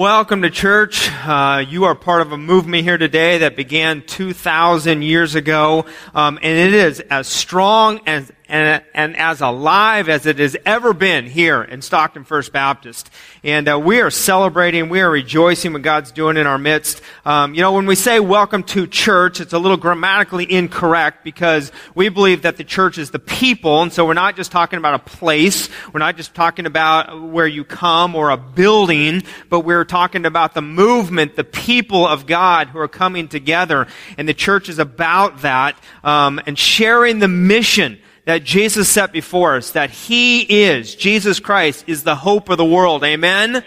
Welcome to church. Uh, you are part of a movement here today that began 2,000 years ago, um, and it is as strong as and, and as alive as it has ever been here in Stockton First Baptist. And uh, we are celebrating, we are rejoicing what God's doing in our midst. Um, you know, when we say welcome to church, it's a little grammatically incorrect because we believe that the church is the people, and so we're not just talking about a place, we're not just talking about where you come or a building, but we're talking about the movement, the people of God who are coming together, and the church is about that um, and sharing the mission that Jesus set before us, that He is, Jesus Christ, is the hope of the world. Amen?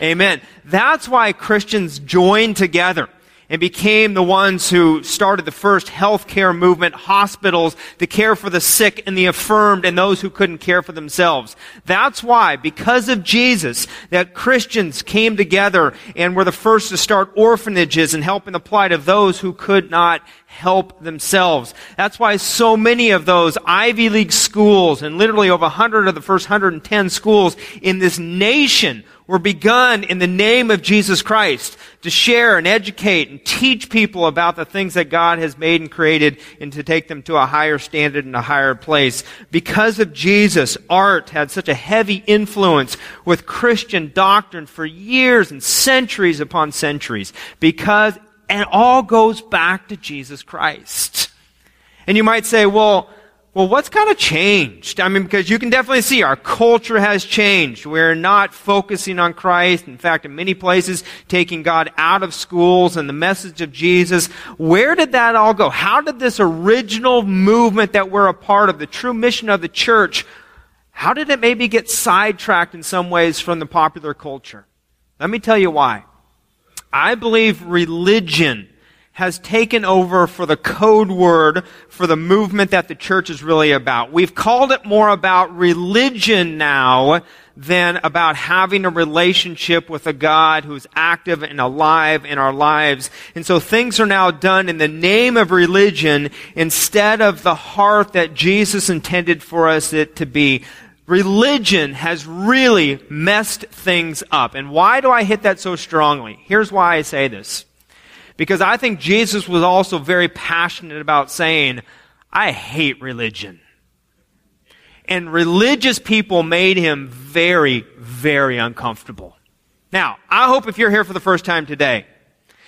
Amen. That's why Christians join together and became the ones who started the first healthcare movement, hospitals to care for the sick and the affirmed and those who couldn't care for themselves. That's why, because of Jesus, that Christians came together and were the first to start orphanages and help in the plight of those who could not help themselves. That's why so many of those Ivy League schools and literally over 100 of the first 110 schools in this nation were begun in the name of Jesus Christ to share and educate and teach people about the things that God has made and created and to take them to a higher standard and a higher place. Because of Jesus, art had such a heavy influence with Christian doctrine for years and centuries upon centuries because it all goes back to Jesus Christ. And you might say, well, well, what's kind of changed? I mean, because you can definitely see our culture has changed. We're not focusing on Christ. In fact, in many places, taking God out of schools and the message of Jesus. Where did that all go? How did this original movement that we're a part of, the true mission of the church, how did it maybe get sidetracked in some ways from the popular culture? Let me tell you why. I believe religion has taken over for the code word for the movement that the church is really about. We've called it more about religion now than about having a relationship with a God who's active and alive in our lives. And so things are now done in the name of religion instead of the heart that Jesus intended for us it to be religion has really messed things up. And why do I hit that so strongly? Here's why I say this. Because I think Jesus was also very passionate about saying, I hate religion. And religious people made him very, very uncomfortable. Now, I hope if you're here for the first time today,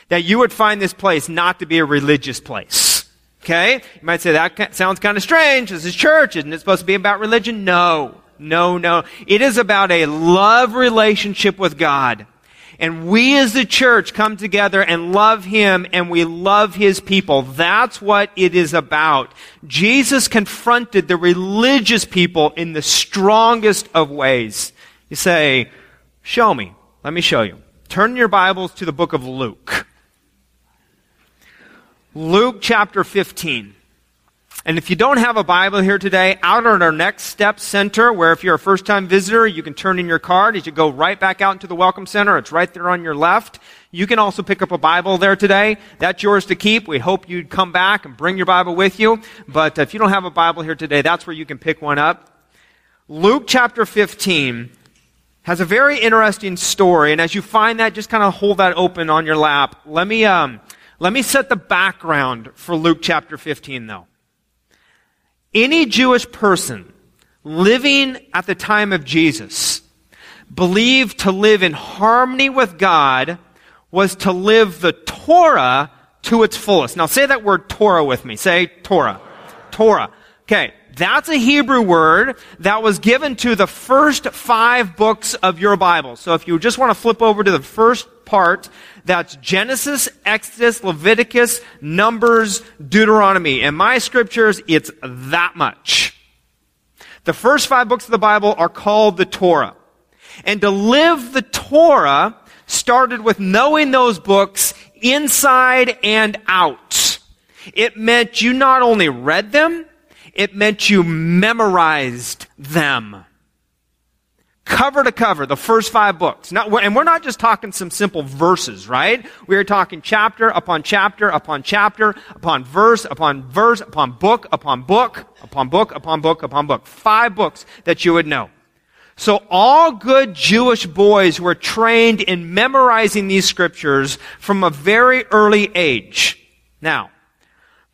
that you would find this place not to be a religious place. Okay? You might say, that sounds kind of strange. This is church. Isn't it supposed to be about religion? No. No, no. It is about a love relationship with God. And we as the church come together and love Him and we love His people. That's what it is about. Jesus confronted the religious people in the strongest of ways. You say, show me. Let me show you. Turn your Bibles to the book of Luke. Luke chapter 15. And if you don't have a Bible here today, out at our Next Step Center, where if you're a first time visitor, you can turn in your card as you go right back out into the Welcome Center. It's right there on your left. You can also pick up a Bible there today. That's yours to keep. We hope you'd come back and bring your Bible with you. But if you don't have a Bible here today, that's where you can pick one up. Luke chapter 15 has a very interesting story. And as you find that, just kind of hold that open on your lap. Let me, um, let me set the background for Luke chapter 15 though. Any Jewish person living at the time of Jesus believed to live in harmony with God was to live the Torah to its fullest. Now say that word Torah with me. Say Torah. Torah. Okay. That's a Hebrew word that was given to the first five books of your Bible. So if you just want to flip over to the first part, that's Genesis, Exodus, Leviticus, Numbers, Deuteronomy. In my scriptures, it's that much. The first five books of the Bible are called the Torah. And to live the Torah started with knowing those books inside and out. It meant you not only read them, it meant you memorized them cover to cover, the first five books. Not, and we're not just talking some simple verses, right? We are talking chapter upon chapter upon chapter upon verse upon verse upon book upon book upon book upon book upon book. Five books that you would know. So all good Jewish boys were trained in memorizing these scriptures from a very early age. Now,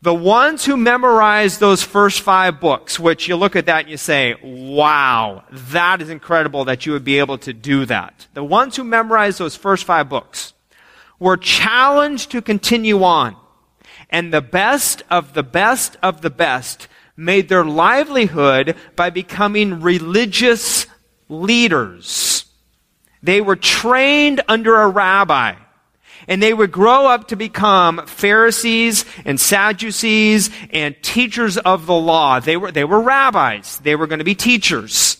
the ones who memorized those first five books, which you look at that and you say, wow, that is incredible that you would be able to do that. The ones who memorized those first five books were challenged to continue on. And the best of the best of the best made their livelihood by becoming religious leaders. They were trained under a rabbi. And they would grow up to become Pharisees and Sadducees and teachers of the law. They were, they were rabbis. They were going to be teachers.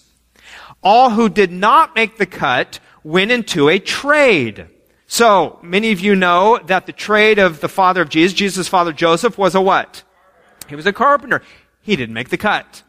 All who did not make the cut went into a trade. So, many of you know that the trade of the father of Jesus, Jesus' father Joseph, was a what? He was a carpenter. He didn't make the cut.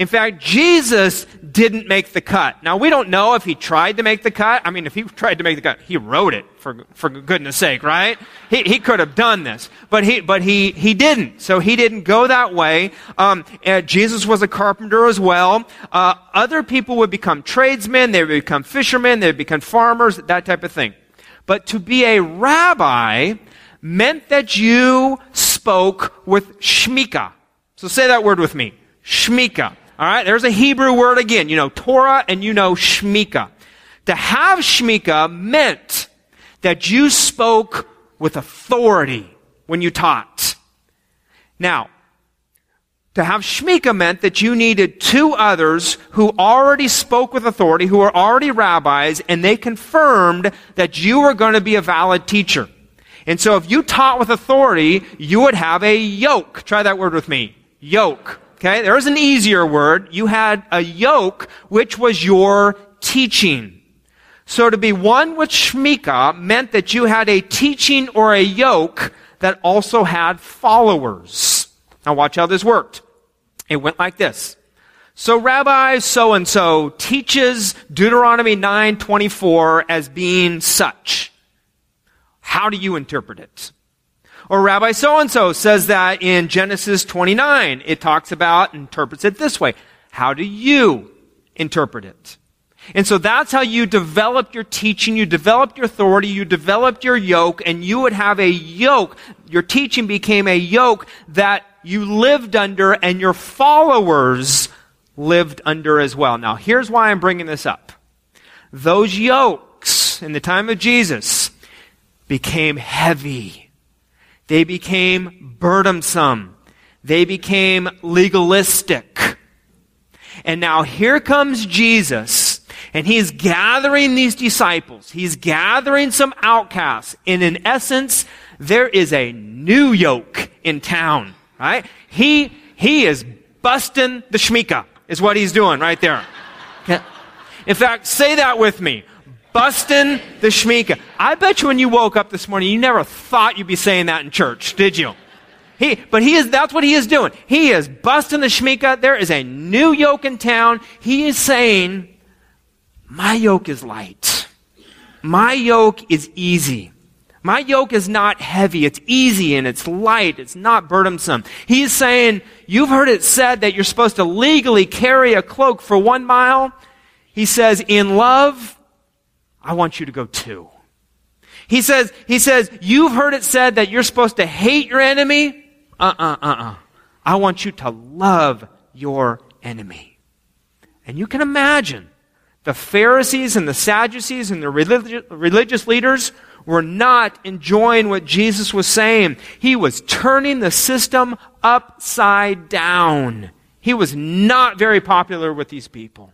In fact, Jesus didn't make the cut. Now, we don't know if he tried to make the cut. I mean, if he tried to make the cut, he wrote it, for, for goodness sake, right? He, he could have done this. But he, but he, he didn't. So he didn't go that way. Um, Jesus was a carpenter as well. Uh, other people would become tradesmen, they would become fishermen, they would become farmers, that type of thing. But to be a rabbi meant that you spoke with shmika. So say that word with me. Shmika. All right, there's a Hebrew word again. You know Torah and you know Shmika. To have Shmika meant that you spoke with authority when you taught. Now, to have Shmika meant that you needed two others who already spoke with authority, who were already rabbis, and they confirmed that you were going to be a valid teacher. And so if you taught with authority, you would have a yoke. Try that word with me. Yoke. Okay, there was an easier word. You had a yoke, which was your teaching. So to be one with Shmika meant that you had a teaching or a yoke that also had followers. Now watch how this worked. It went like this. So Rabbi so and so teaches Deuteronomy 9:24 as being such. How do you interpret it? Or Rabbi so and so says that in Genesis 29. It talks about, interprets it this way. How do you interpret it? And so that's how you developed your teaching, you developed your authority, you developed your yoke, and you would have a yoke. Your teaching became a yoke that you lived under and your followers lived under as well. Now, here's why I'm bringing this up. Those yokes in the time of Jesus became heavy. They became burdensome. They became legalistic. And now here comes Jesus, and he's gathering these disciples. He's gathering some outcasts. And in essence, there is a new yoke in town, right? He, he is busting the shmika, is what he's doing right there. In fact, say that with me busting the shmika. I bet you when you woke up this morning, you never thought you'd be saying that in church, did you? He, but he is, that's what he is doing. He is busting the shmika. There is a new yoke in town. He is saying, my yoke is light. My yoke is easy. My yoke is not heavy. It's easy and it's light. It's not burdensome. He is saying, you've heard it said that you're supposed to legally carry a cloak for one mile. He says, in love, I want you to go too. He says, he says, you've heard it said that you're supposed to hate your enemy. Uh-uh, uh-uh. I want you to love your enemy. And you can imagine the Pharisees and the Sadducees and the religious, religious leaders were not enjoying what Jesus was saying. He was turning the system upside down. He was not very popular with these people.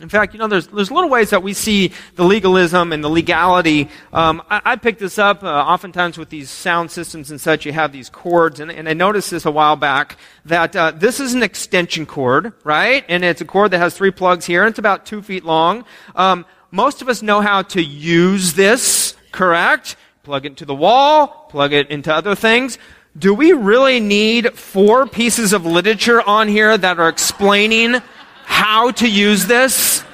In fact, you know, there's, there's little ways that we see the legalism and the legality. Um, I, I picked this up uh, oftentimes with these sound systems and such. You have these cords, and, and I noticed this a while back that uh, this is an extension cord, right? And it's a cord that has three plugs here, and it's about two feet long. Um, most of us know how to use this, correct? Plug it into the wall, plug it into other things. Do we really need four pieces of literature on here that are explaining how to use this?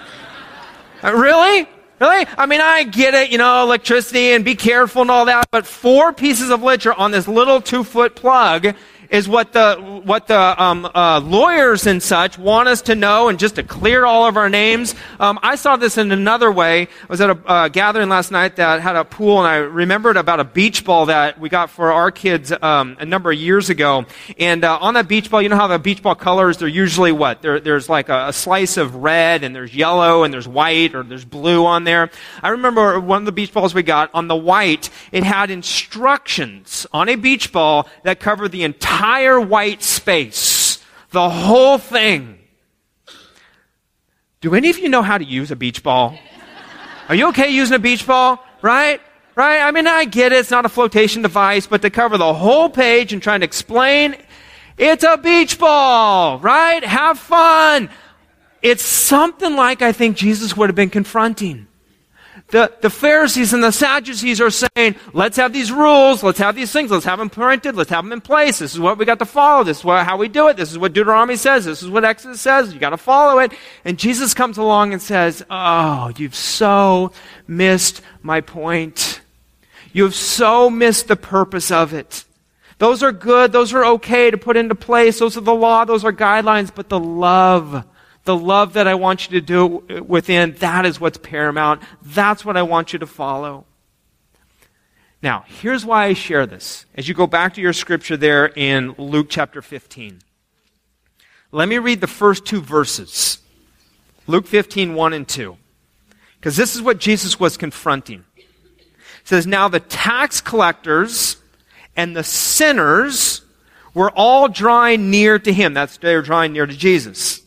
Uh, really? Really? I mean, I get it, you know, electricity and be careful and all that, but four pieces of literature on this little two foot plug, is what the, what the um, uh, lawyers and such want us to know and just to clear all of our names. Um, I saw this in another way. I was at a uh, gathering last night that had a pool, and I remembered about a beach ball that we got for our kids um, a number of years ago. And uh, on that beach ball, you know how the beach ball colors, they're usually what? They're, there's like a, a slice of red, and there's yellow, and there's white, or there's blue on there. I remember one of the beach balls we got, on the white, it had instructions on a beach ball that covered the entire white space. The whole thing. Do any of you know how to use a beach ball? Are you okay using a beach ball? Right? Right? I mean, I get it. It's not a flotation device, but to cover the whole page and trying to explain, it's a beach ball, right? Have fun. It's something like I think Jesus would have been confronting. The, the Pharisees and the Sadducees are saying, let's have these rules, let's have these things, let's have them printed, let's have them in place. This is what we got to follow. This is what, how we do it. This is what Deuteronomy says. This is what Exodus says. You got to follow it. And Jesus comes along and says, Oh, you've so missed my point. You've so missed the purpose of it. Those are good. Those are okay to put into place. Those are the law. Those are guidelines. But the love, the love that I want you to do within, that is what's paramount. That's what I want you to follow. Now, here's why I share this. As you go back to your scripture there in Luke chapter 15, let me read the first two verses Luke 15, 1 and 2. Because this is what Jesus was confronting. It says, Now the tax collectors and the sinners were all drawing near to him. That's, they were drawing near to Jesus.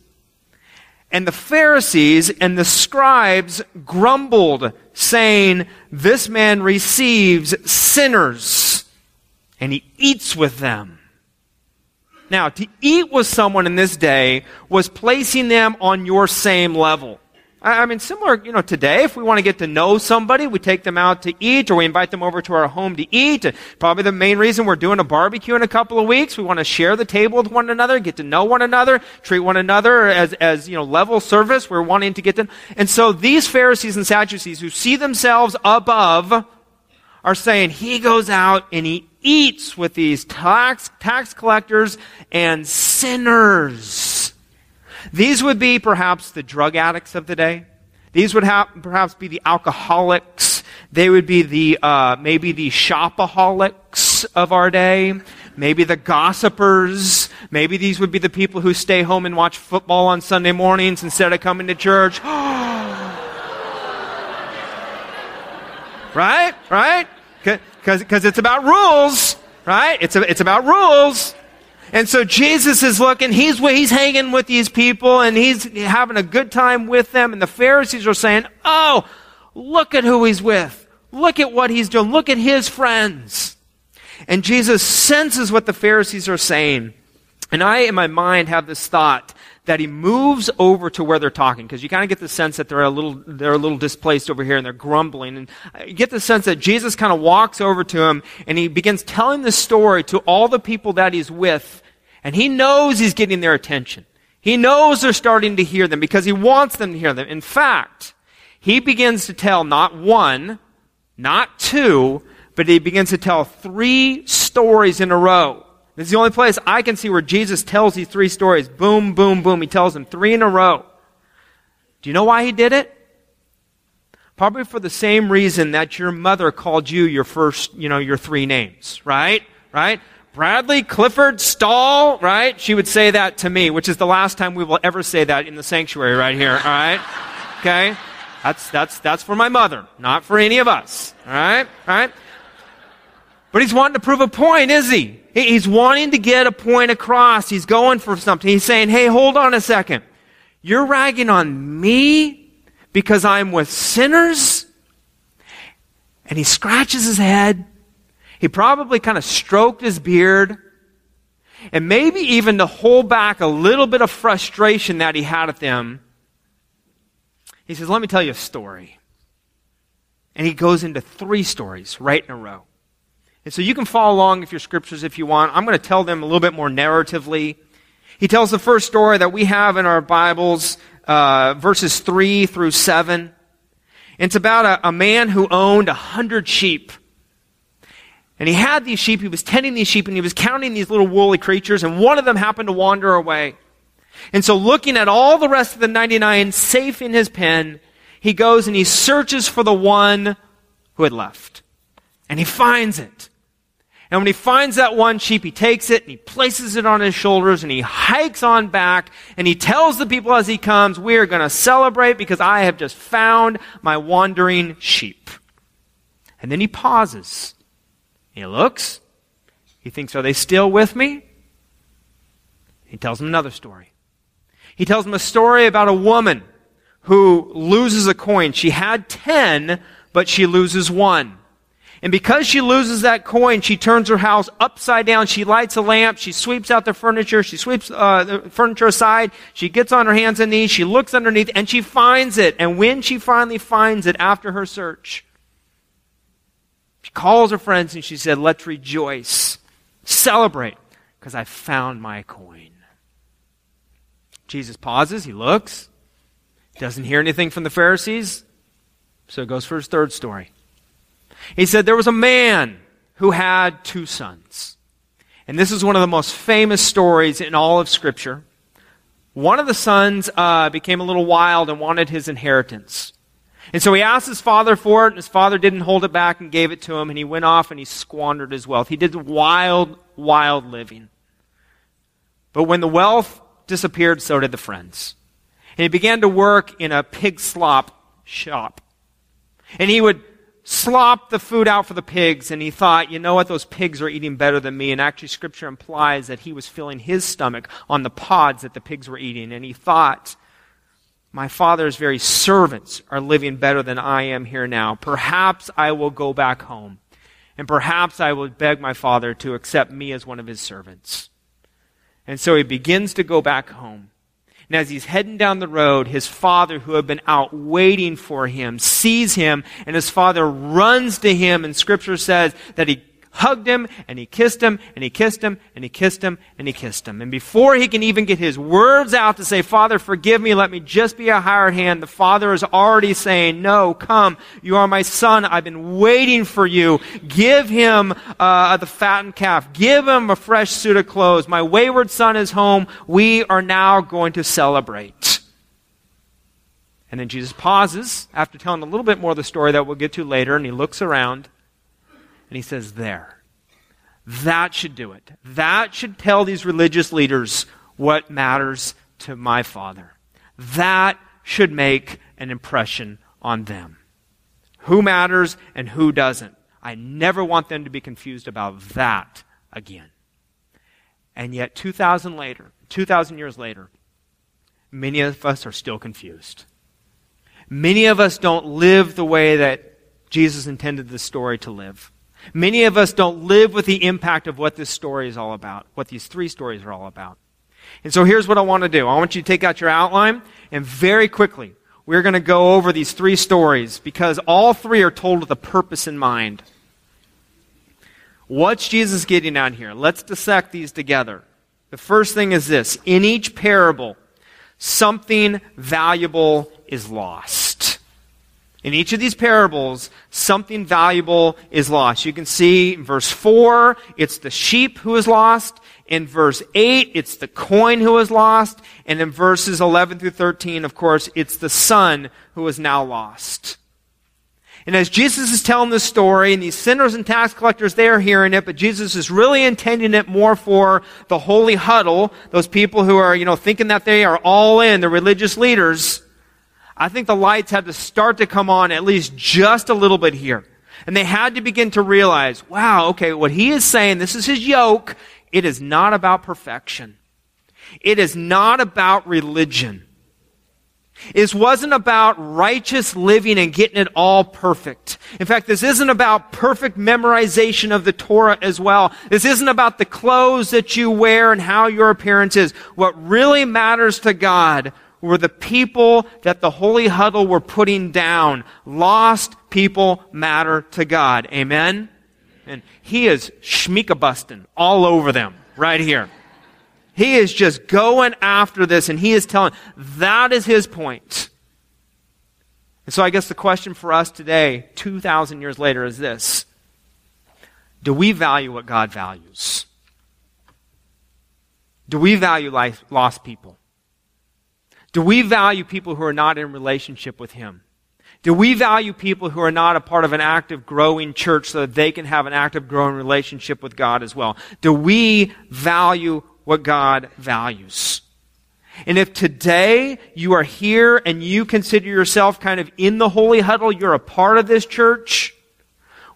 And the Pharisees and the scribes grumbled, saying, This man receives sinners, and he eats with them. Now, to eat with someone in this day was placing them on your same level. I mean, similar, you know, today, if we want to get to know somebody, we take them out to eat or we invite them over to our home to eat. Probably the main reason we're doing a barbecue in a couple of weeks. We want to share the table with one another, get to know one another, treat one another as, as, you know, level service. We're wanting to get to, and so these Pharisees and Sadducees who see themselves above are saying, he goes out and he eats with these tax, tax collectors and sinners. These would be perhaps the drug addicts of the day. These would have, perhaps be the alcoholics. They would be the, uh, maybe the shopaholics of our day. Maybe the gossipers. Maybe these would be the people who stay home and watch football on Sunday mornings instead of coming to church. right? Right? Because it's about rules. Right? It's, a, it's about rules. And so Jesus is looking, he's, he's hanging with these people and he's having a good time with them. And the Pharisees are saying, Oh, look at who he's with. Look at what he's doing. Look at his friends. And Jesus senses what the Pharisees are saying. And I, in my mind, have this thought that he moves over to where they're talking because you kind of get the sense that they're a little they're a little displaced over here and they're grumbling and you get the sense that Jesus kind of walks over to him and he begins telling the story to all the people that he's with and he knows he's getting their attention. He knows they're starting to hear them because he wants them to hear them. In fact, he begins to tell not one, not two, but he begins to tell three stories in a row this is the only place I can see where Jesus tells these three stories. Boom, boom, boom. He tells them three in a row. Do you know why he did it? Probably for the same reason that your mother called you your first, you know, your three names, right? Right? Bradley, Clifford, Stall, right? She would say that to me, which is the last time we will ever say that in the sanctuary right here, all right? Okay? That's, that's, that's for my mother, not for any of us, all right? All right? But he's wanting to prove a point, is he? He's wanting to get a point across. He's going for something. He's saying, hey, hold on a second. You're ragging on me because I'm with sinners? And he scratches his head. He probably kind of stroked his beard. And maybe even to hold back a little bit of frustration that he had at them, he says, Let me tell you a story. And he goes into three stories right in a row. And so you can follow along with your scriptures if you want. I'm going to tell them a little bit more narratively. He tells the first story that we have in our Bibles, uh, verses 3 through 7. It's about a, a man who owned a hundred sheep. And he had these sheep, he was tending these sheep, and he was counting these little woolly creatures, and one of them happened to wander away. And so, looking at all the rest of the 99 safe in his pen, he goes and he searches for the one who had left. And he finds it. And when he finds that one sheep, he takes it and he places it on his shoulders and he hikes on back and he tells the people as he comes, we are going to celebrate because I have just found my wandering sheep. And then he pauses he looks. He thinks, Are they still with me? He tells them another story. He tells them a story about a woman who loses a coin. She had 10, but she loses one. And because she loses that coin, she turns her house upside down. She lights a lamp. She sweeps out the furniture. She sweeps uh, the furniture aside. She gets on her hands and knees. She looks underneath and she finds it. And when she finally finds it after her search, she calls her friends and she said, Let's rejoice, celebrate, because I found my coin. Jesus pauses, he looks, doesn't hear anything from the Pharisees, so he goes for his third story. He said, There was a man who had two sons. And this is one of the most famous stories in all of Scripture. One of the sons uh, became a little wild and wanted his inheritance. And so he asked his father for it, and his father didn't hold it back and gave it to him, and he went off and he squandered his wealth. He did wild, wild living. But when the wealth disappeared, so did the friends. And he began to work in a pig slop shop. And he would slop the food out for the pigs, and he thought, you know what, those pigs are eating better than me. And actually, Scripture implies that he was filling his stomach on the pods that the pigs were eating. And he thought, my father's very servants are living better than I am here now. Perhaps I will go back home. And perhaps I will beg my father to accept me as one of his servants. And so he begins to go back home. And as he's heading down the road, his father, who had been out waiting for him, sees him, and his father runs to him, and scripture says that he hugged him and he kissed him and he kissed him and he kissed him and he kissed him. And before he can even get his words out to say, Father, forgive me, let me just be a hired hand, the father is already saying, No, come, you are my son. I've been waiting for you. Give him uh, the fattened calf. Give him a fresh suit of clothes. My wayward son is home. We are now going to celebrate. And then Jesus pauses after telling a little bit more of the story that we'll get to later, and he looks around and he says, There. That should do it. That should tell these religious leaders what matters to my Father. That should make an impression on them. Who matters and who doesn't. I never want them to be confused about that again. And yet, 2,000 later, 2,000 years later, many of us are still confused. Many of us don't live the way that Jesus intended the story to live. Many of us don't live with the impact of what this story is all about, what these three stories are all about. And so here's what I want to do. I want you to take out your outline and very quickly, we're going to go over these three stories because all three are told with a purpose in mind. What's Jesus getting at here? Let's dissect these together. The first thing is this. In each parable, something valuable is lost. In each of these parables, something valuable is lost. You can see in verse 4, it's the sheep who is lost. In verse 8, it's the coin who is lost. And in verses 11 through 13, of course, it's the son who is now lost. And as Jesus is telling this story, and these sinners and tax collectors, they are hearing it, but Jesus is really intending it more for the holy huddle, those people who are, you know, thinking that they are all in, the religious leaders. I think the lights had to start to come on at least just a little bit here. And they had to begin to realize, wow, okay, what he is saying, this is his yoke. It is not about perfection. It is not about religion. It wasn't about righteous living and getting it all perfect. In fact, this isn't about perfect memorization of the Torah as well. This isn't about the clothes that you wear and how your appearance is. What really matters to God were the people that the holy huddle were putting down. Lost people matter to God. Amen? And he is schmeekabusting all over them right here. He is just going after this and he is telling, that is his point. And so I guess the question for us today, 2,000 years later, is this. Do we value what God values? Do we value life, lost people? Do we value people who are not in relationship with Him? Do we value people who are not a part of an active, growing church so that they can have an active, growing relationship with God as well? Do we value what God values? And if today you are here and you consider yourself kind of in the holy huddle, you're a part of this church,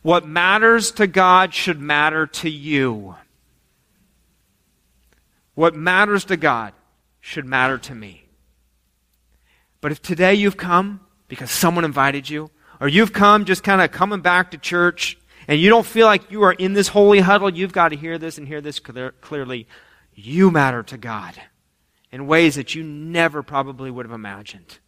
what matters to God should matter to you. What matters to God should matter to me. But if today you've come because someone invited you, or you've come just kind of coming back to church, and you don't feel like you are in this holy huddle, you've got to hear this and hear this clear, clearly. You matter to God in ways that you never probably would have imagined.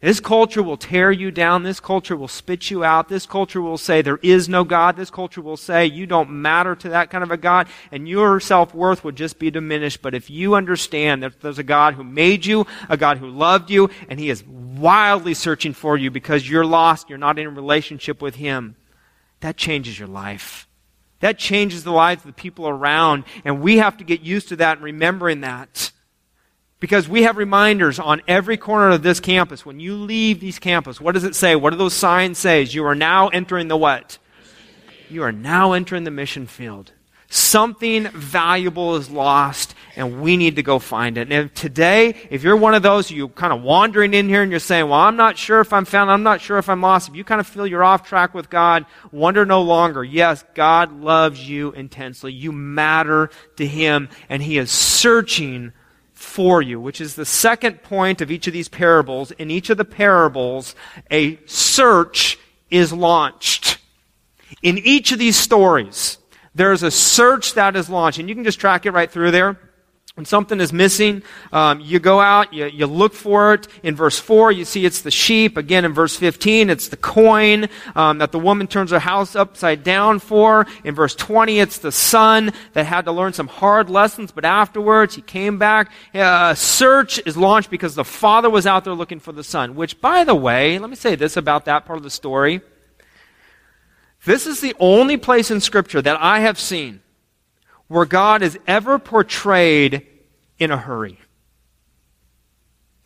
This culture will tear you down. This culture will spit you out. This culture will say there is no God. This culture will say you don't matter to that kind of a God and your self-worth would just be diminished. But if you understand that there's a God who made you, a God who loved you, and He is wildly searching for you because you're lost, you're not in a relationship with Him, that changes your life. That changes the lives of the people around. And we have to get used to that and remembering that. Because we have reminders on every corner of this campus. When you leave these campus, what does it say? What do those signs say? You are now entering the what? You are now entering the mission field. Something valuable is lost, and we need to go find it. And today, if you're one of those, you kind of wandering in here and you're saying, Well, I'm not sure if I'm found, I'm not sure if I'm lost. If you kind of feel you're off track with God, wonder no longer. Yes, God loves you intensely. You matter to Him, and He is searching for you, which is the second point of each of these parables. In each of the parables, a search is launched. In each of these stories, there's a search that is launched, and you can just track it right through there. When something is missing, um, you go out, you, you look for it. In verse 4, you see it's the sheep. Again, in verse 15, it's the coin um, that the woman turns her house upside down for. In verse 20, it's the son that had to learn some hard lessons, but afterwards he came back. Uh, search is launched because the father was out there looking for the son, which, by the way, let me say this about that part of the story. This is the only place in Scripture that I have seen where God is ever portrayed in a hurry.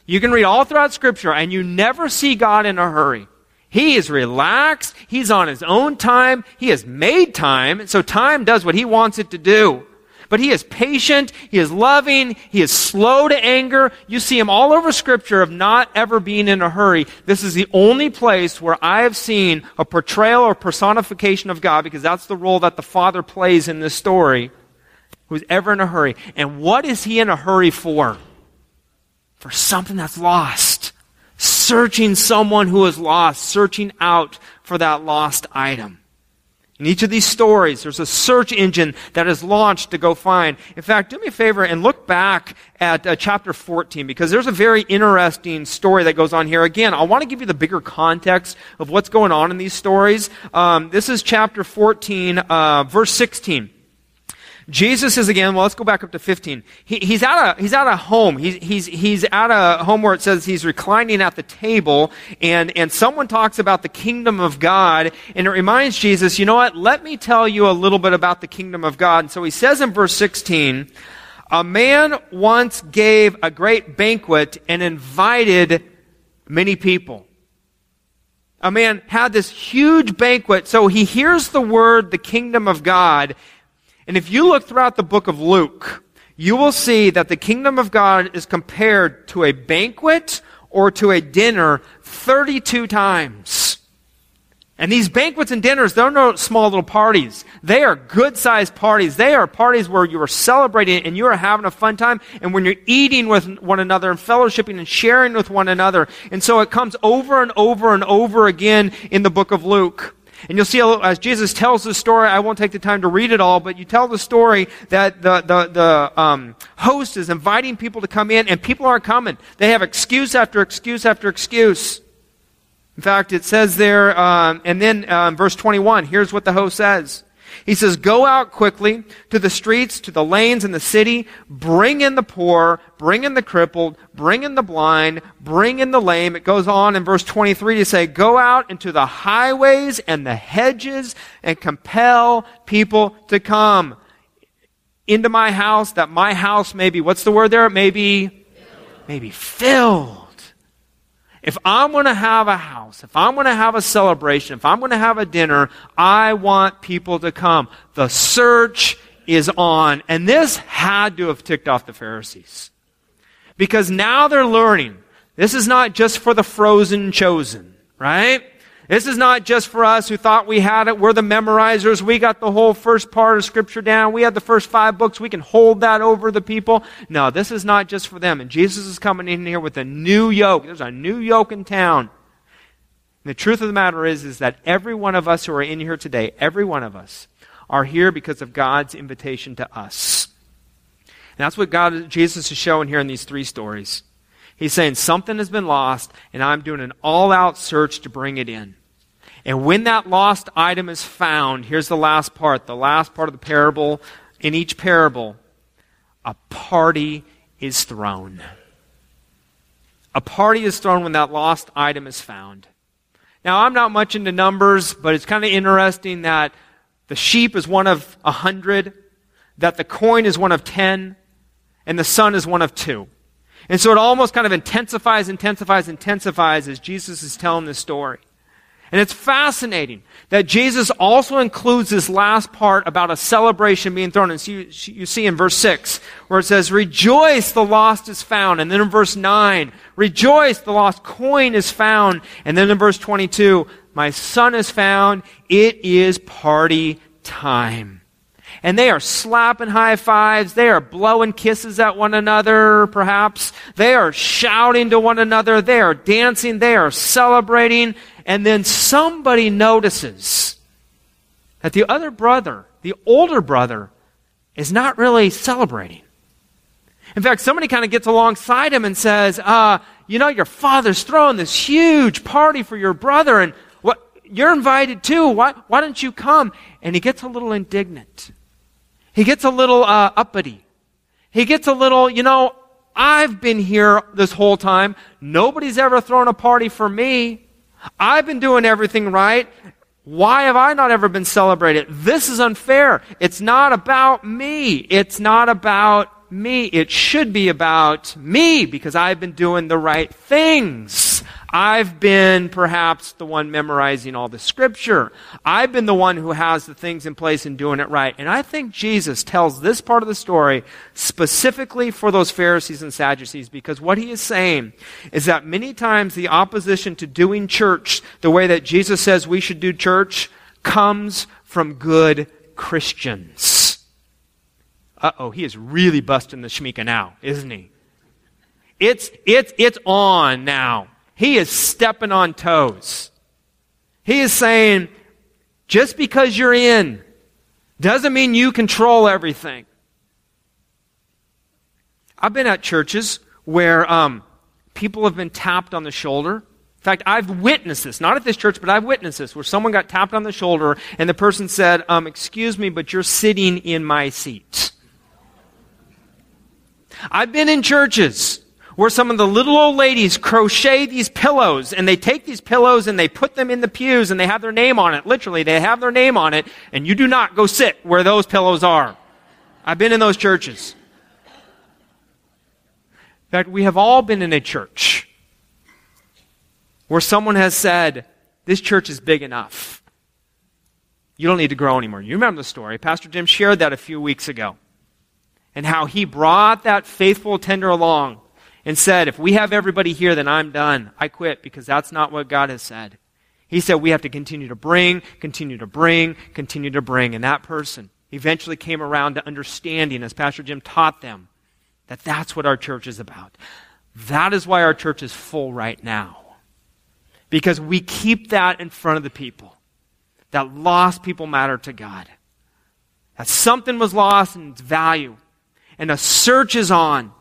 You can read all throughout Scripture and you never see God in a hurry. He is relaxed. He's on his own time. He has made time. So time does what he wants it to do. But he is patient. He is loving. He is slow to anger. You see him all over scripture of not ever being in a hurry. This is the only place where I have seen a portrayal or personification of God because that's the role that the Father plays in this story who's ever in a hurry. And what is he in a hurry for? For something that's lost. Searching someone who is lost, searching out for that lost item. In each of these stories, there's a search engine that is launched to go find. In fact, do me a favor and look back at uh, chapter 14 because there's a very interesting story that goes on here. Again, I want to give you the bigger context of what's going on in these stories. Um, this is chapter 14, uh, verse 16. Jesus is again, well, let's go back up to 15. He, he's at a, he's at a home. He's, he's, he's at a home where it says he's reclining at the table and, and someone talks about the kingdom of God and it reminds Jesus, you know what? Let me tell you a little bit about the kingdom of God. And so he says in verse 16, a man once gave a great banquet and invited many people. A man had this huge banquet, so he hears the word, the kingdom of God, and if you look throughout the book of Luke, you will see that the kingdom of God is compared to a banquet or to a dinner 32 times. And these banquets and dinners, they're no small little parties. They are good sized parties. They are parties where you are celebrating and you are having a fun time and when you're eating with one another and fellowshipping and sharing with one another. And so it comes over and over and over again in the book of Luke. And you'll see as Jesus tells the story, I won't take the time to read it all, but you tell the story that the, the, the um, host is inviting people to come in, and people aren't coming. They have excuse after excuse after excuse. In fact, it says there, um, and then um, verse 21, here's what the host says. He says, Go out quickly to the streets, to the lanes in the city, bring in the poor, bring in the crippled, bring in the blind, bring in the lame. It goes on in verse 23 to say, Go out into the highways and the hedges and compel people to come into my house, that my house may be, what's the word there? Maybe, maybe filled. If I'm going to have a house, if I'm going to have a celebration, if I'm going to have a dinner, I want people to come. The search is on. And this had to have ticked off the Pharisees. Because now they're learning. This is not just for the frozen chosen, right? This is not just for us who thought we had it. We're the memorizers. We got the whole first part of Scripture down. We had the first five books. We can hold that over the people. No, this is not just for them. And Jesus is coming in here with a new yoke. There's a new yoke in town. And the truth of the matter is, is that every one of us who are in here today, every one of us, are here because of God's invitation to us. And that's what God, Jesus is showing here in these three stories. He's saying something has been lost, and I'm doing an all out search to bring it in. And when that lost item is found, here's the last part, the last part of the parable. In each parable, a party is thrown. A party is thrown when that lost item is found. Now, I'm not much into numbers, but it's kind of interesting that the sheep is one of a hundred, that the coin is one of ten, and the son is one of two. And so it almost kind of intensifies, intensifies, intensifies as Jesus is telling this story. And it's fascinating that Jesus also includes this last part about a celebration being thrown. And so you, you, see in verse 6, where it says, Rejoice, the lost is found. And then in verse 9, Rejoice, the lost coin is found. And then in verse 22, My son is found. It is party time and they are slapping high fives. They are blowing kisses at one another, perhaps. They are shouting to one another. They are dancing. They are celebrating. And then somebody notices that the other brother, the older brother, is not really celebrating. In fact, somebody kind of gets alongside him and says, uh, you know, your father's throwing this huge party for your brother and what, you're invited too. Why, why don't you come? And he gets a little indignant. He gets a little uh, uppity. He gets a little, you know, I've been here this whole time. Nobody's ever thrown a party for me. I've been doing everything right. Why have I not ever been celebrated? This is unfair. It's not about me. It's not about me. It should be about me because I've been doing the right things. I've been perhaps the one memorizing all the scripture. I've been the one who has the things in place and doing it right. And I think Jesus tells this part of the story specifically for those Pharisees and Sadducees because what he is saying is that many times the opposition to doing church the way that Jesus says we should do church comes from good Christians. Uh oh, he is really busting the shmika now, isn't he? It's, it's, it's on now. He is stepping on toes. He is saying, just because you're in doesn't mean you control everything. I've been at churches where um, people have been tapped on the shoulder. In fact, I've witnessed this, not at this church, but I've witnessed this, where someone got tapped on the shoulder and the person said, um, Excuse me, but you're sitting in my seat. I've been in churches where some of the little old ladies crochet these pillows and they take these pillows and they put them in the pews and they have their name on it. Literally, they have their name on it and you do not go sit where those pillows are. I've been in those churches. In fact, we have all been in a church where someone has said, this church is big enough. You don't need to grow anymore. You remember the story. Pastor Jim shared that a few weeks ago. And how he brought that faithful tender along and said, if we have everybody here, then I'm done. I quit because that's not what God has said. He said we have to continue to bring, continue to bring, continue to bring. And that person eventually came around to understanding, as Pastor Jim taught them, that that's what our church is about. That is why our church is full right now. Because we keep that in front of the people. That lost people matter to God. That something was lost in its value. And a search is on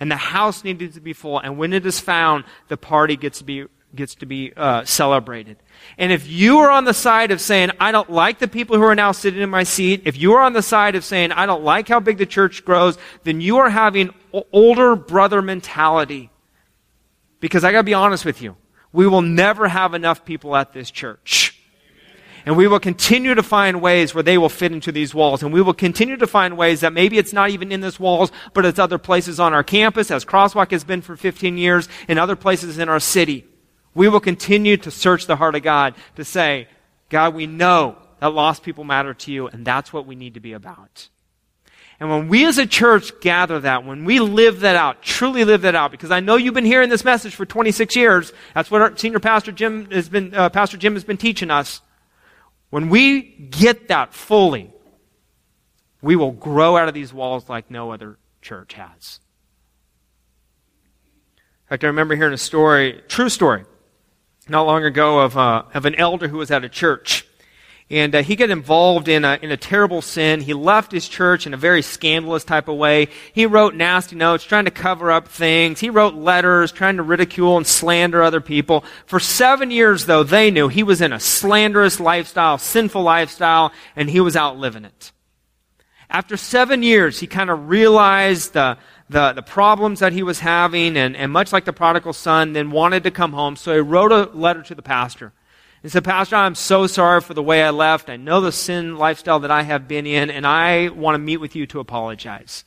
and the house needed to be full. And when it is found, the party gets to be gets to be uh, celebrated. And if you are on the side of saying, I don't like the people who are now sitting in my seat, if you are on the side of saying, I don't like how big the church grows, then you are having older brother mentality. Because I gotta be honest with you, we will never have enough people at this church. And we will continue to find ways where they will fit into these walls. And we will continue to find ways that maybe it's not even in this walls, but it's other places on our campus, as Crosswalk has been for 15 years, and other places in our city. We will continue to search the heart of God to say, God, we know that lost people matter to you, and that's what we need to be about. And when we as a church gather that, when we live that out, truly live that out, because I know you've been hearing this message for 26 years. That's what our senior pastor Jim has been, uh, Pastor Jim has been teaching us. When we get that fully, we will grow out of these walls like no other church has. In fact, I remember hearing a story, true story, not long ago of, uh, of an elder who was at a church. And uh, he got involved in a, in a terrible sin. He left his church in a very scandalous type of way. He wrote nasty notes trying to cover up things. He wrote letters trying to ridicule and slander other people. For seven years, though, they knew he was in a slanderous lifestyle, sinful lifestyle, and he was out living it. After seven years, he kind of realized the, the, the problems that he was having, and, and much like the prodigal son, then wanted to come home. So he wrote a letter to the pastor. He said, Pastor, I'm so sorry for the way I left. I know the sin lifestyle that I have been in, and I want to meet with you to apologize.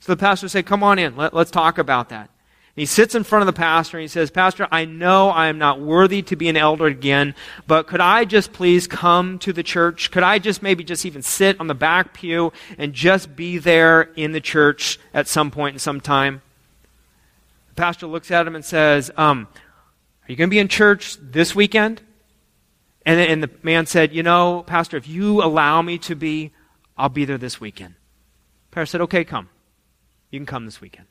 So the pastor said, Come on in. Let, us talk about that. And he sits in front of the pastor and he says, Pastor, I know I am not worthy to be an elder again, but could I just please come to the church? Could I just maybe just even sit on the back pew and just be there in the church at some point in some time? The pastor looks at him and says, um, Are you going to be in church this weekend? And, and the man said, You know, Pastor, if you allow me to be, I'll be there this weekend. Pastor said, Okay, come. You can come this weekend.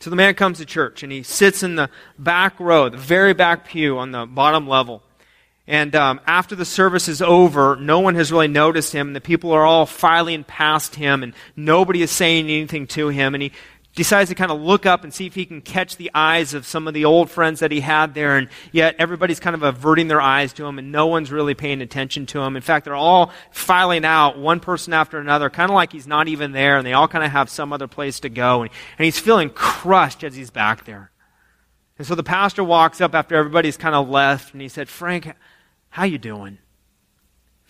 So the man comes to church and he sits in the back row, the very back pew on the bottom level. And um, after the service is over, no one has really noticed him. The people are all filing past him, and nobody is saying anything to him. And he decides to kind of look up and see if he can catch the eyes of some of the old friends that he had there, and yet everybody's kind of averting their eyes to him, and no one's really paying attention to him. In fact, they're all filing out, one person after another, kind of like he's not even there, and they all kind of have some other place to go, and, and he's feeling crushed as he's back there. And so the pastor walks up after everybody's kind of left, and he said, Frank, how you doing?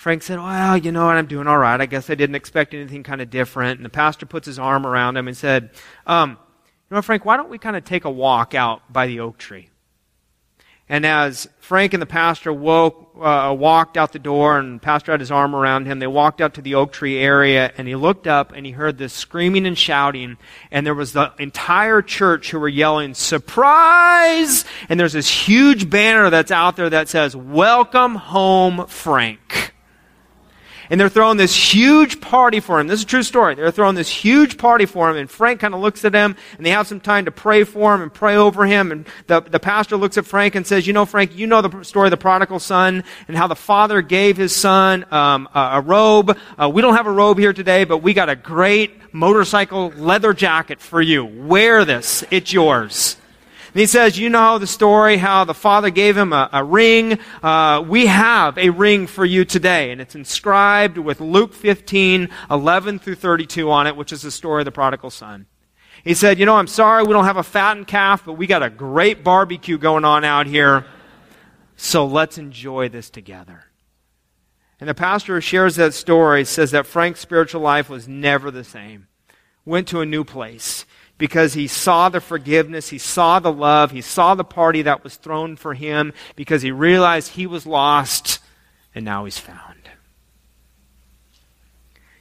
Frank said, Well, you know what? I'm doing all right. I guess I didn't expect anything kind of different. And the pastor puts his arm around him and said, um, You know, Frank, why don't we kind of take a walk out by the oak tree? And as Frank and the pastor woke, uh, walked out the door and pastor had his arm around him, they walked out to the oak tree area and he looked up and he heard this screaming and shouting and there was the entire church who were yelling, surprise! And there's this huge banner that's out there that says, welcome home, Frank and they're throwing this huge party for him. This is a true story. They're throwing this huge party for him, and Frank kind of looks at them, and they have some time to pray for him and pray over him. And the, the pastor looks at Frank and says, You know, Frank, you know the story of the prodigal son and how the father gave his son um, a, a, robe. Uh, we don't have a robe here today, but we got a great motorcycle leather jacket for you. Wear this, it's yours. And he says, You know the story how the father gave him a, a ring. Uh, we have a ring for you today. And it's inscribed with Luke 15, 11 through 32 on it, which is the story of the prodigal son. He said, You know, I'm sorry we don't have a fattened calf, but we got a great barbecue going on out here. So let's enjoy this together. And the pastor who shares that story says that Frank's spiritual life was never the same. Went to a new place because he saw the forgiveness, he saw the love, he saw the party that was thrown for him because he realized he was lost and now he's found.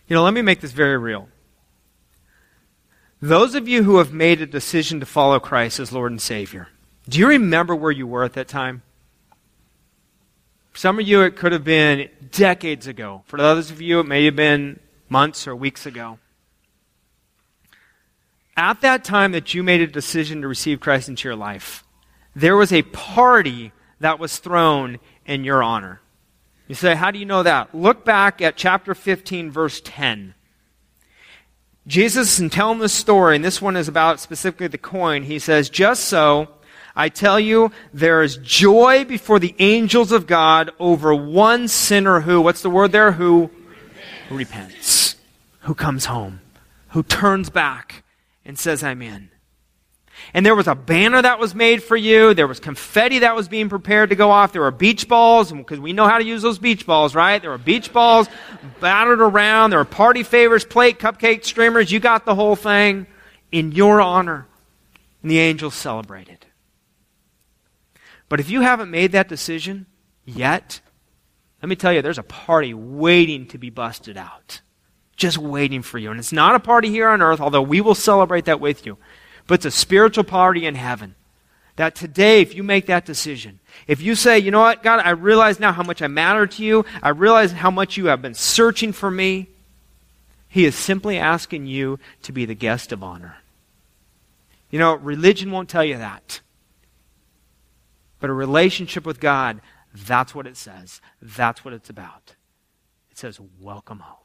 You know, let me make this very real. Those of you who have made a decision to follow Christ as Lord and Savior, do you remember where you were at that time? Some of you, it could have been decades ago. For others of you, it may have been months or weeks ago at that time that you made a decision to receive Christ into your life, there was a party that was thrown in your honor. You say, how do you know that? Look back at chapter 15, verse 10. Jesus, in telling this story, and this one is about specifically the coin, he says, Just so I tell you, there is joy before the angels of God over one sinner who, what's the word there? Who, who repents, who comes home, who turns back and says, I'm in. And there was a banner that was made for you. There was confetti that was being prepared to go off. There were beach balls, because we know how to use those beach balls, right? There were beach balls battered around. There were party favors, plate, cupcake, streamers. You got the whole thing in your honor. And the angels celebrated. But if you haven't made that decision yet, let me tell you, there's a party waiting to be busted out. Just waiting for you. And it's not a party here on earth, although we will celebrate that with you. But it's a spiritual party in heaven. That today, if you make that decision, if you say, you know what, God, I realize now how much I matter to you, I realize how much you have been searching for me, He is simply asking you to be the guest of honor. You know, religion won't tell you that. But a relationship with God, that's what it says. That's what it's about. It says, welcome home.